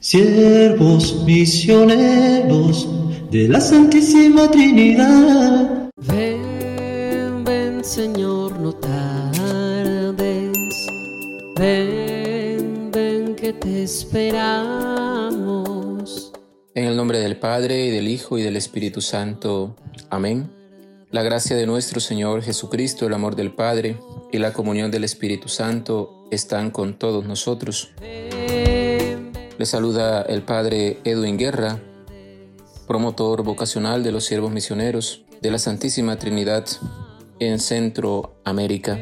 Siervos misioneros de la Santísima Trinidad. Ven, ven Señor, no tardes. Ven, ven que te esperamos. En el nombre del Padre, y del Hijo, y del Espíritu Santo. Amén. La gracia de nuestro Señor Jesucristo, el amor del Padre y la comunión del Espíritu Santo están con todos nosotros. Le saluda el Padre Edwin Guerra, promotor vocacional de los siervos misioneros de la Santísima Trinidad en Centroamérica.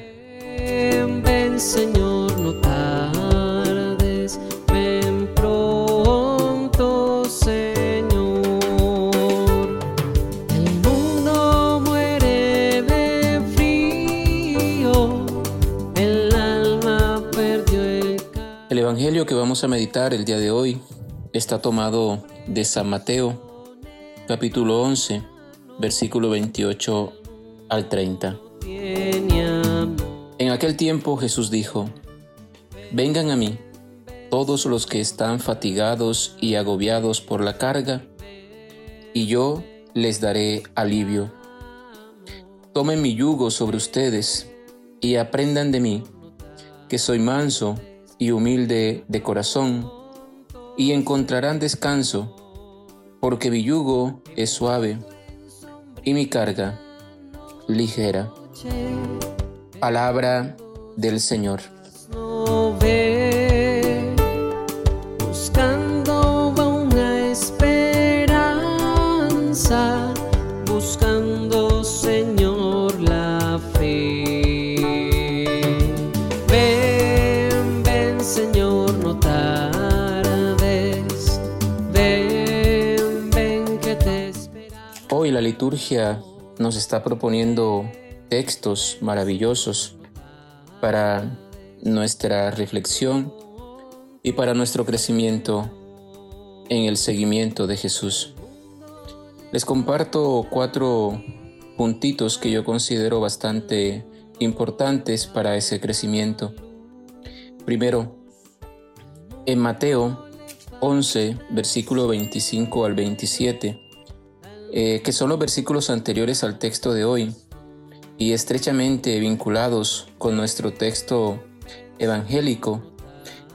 Evangelio que vamos a meditar el día de hoy está tomado de San Mateo, capítulo 11, versículo 28 al 30. tiene amor. En aquel tiempo Jesús dijo, Vengan a mí, todos los que están fatigados y agobiados por la carga, y yo les daré alivio. Tomen mi yugo sobre ustedes y aprendan de mí, que soy manso y humilde de corazón, y encontrarán descanso, porque mi yugo es suave y mi carga ligera. Palabra del Señor. Hoy la liturgia nos está proponiendo textos maravillosos para nuestra reflexión y para nuestro crecimiento en el seguimiento de Jesús. Les comparto cuatro puntitos que yo considero bastante importantes para ese crecimiento. Primero, en Mateo 11, versículo 25 al 27, eh, que son los versículos anteriores al texto de hoy y estrechamente vinculados con nuestro texto evangélico,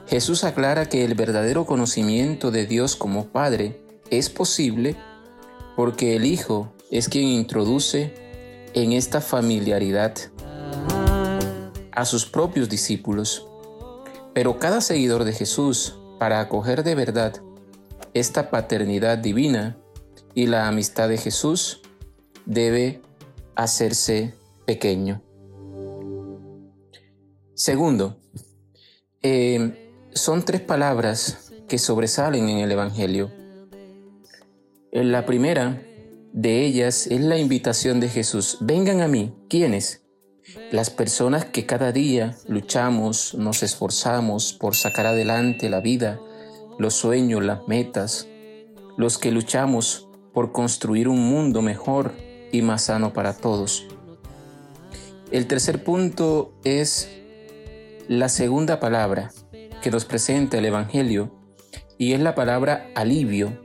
Jesús aclara que el verdadero conocimiento de Dios como Padre es posible porque el Hijo es quien introduce en esta familiaridad a sus propios discípulos. Pero cada seguidor de Jesús, para acoger de verdad esta paternidad divina y la amistad de Jesús, debe hacerse pequeño. Segundo, eh, son tres palabras que sobresalen en el Evangelio. Eh, La primera de ellas es la invitación de Jesús. Vengan a mí. ¿Quiénes? Las personas que cada día luchamos, nos esforzamos por sacar adelante la vida, los sueños, las metas, los que luchamos por construir un mundo mejor y más sano para todos. El tercer punto es la segunda palabra que nos presenta el Evangelio y es la palabra alivio.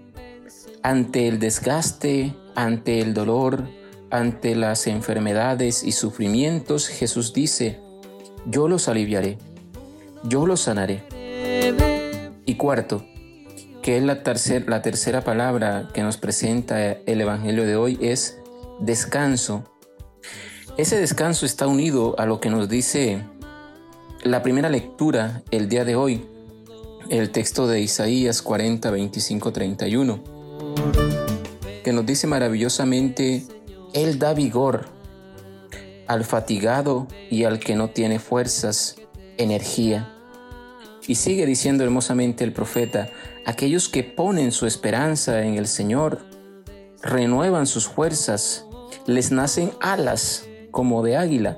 Ante el desgaste, ante el dolor, ante las enfermedades y sufrimientos, Jesús dice, yo los aliviaré, yo los sanaré. Y cuarto, que es la, tercer- la tercera palabra que nos presenta el Evangelio de hoy, es descanso. Ese descanso está unido a lo que nos dice la primera lectura el día de hoy, el texto de Isaías 40, 25, 31, que nos dice maravillosamente, Él da vigor al fatigado y al que no tiene fuerzas, energía. Y sigue diciendo hermosamente el profeta, aquellos que ponen su esperanza en el Señor, renuevan sus fuerzas, les nacen alas como de águila,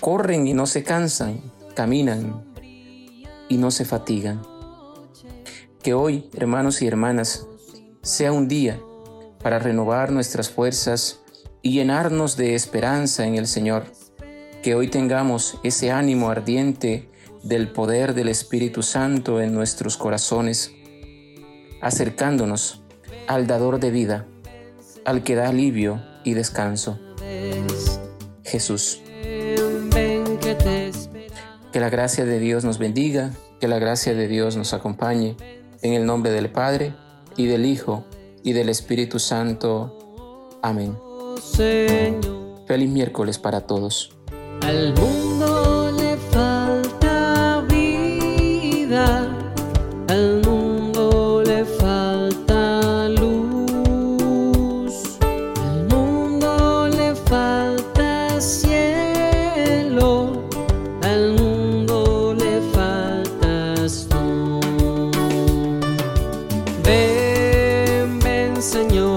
corren y no se cansan, caminan y no se fatigan. Que hoy, hermanos y hermanas, sea un día para renovar nuestras fuerzas y llenarnos de esperanza en el Señor. Que hoy tengamos ese ánimo ardiente del poder del Espíritu Santo en nuestros corazones acercándonos al dador de vida, al que da alivio y descanso. Jesús. Que la gracia de Dios nos bendiga, que la gracia de Dios nos acompañe, en el nombre del Padre, y del Hijo, y del Espíritu Santo. Amén. Feliz miércoles para todos. Al mundo Ven, Señor,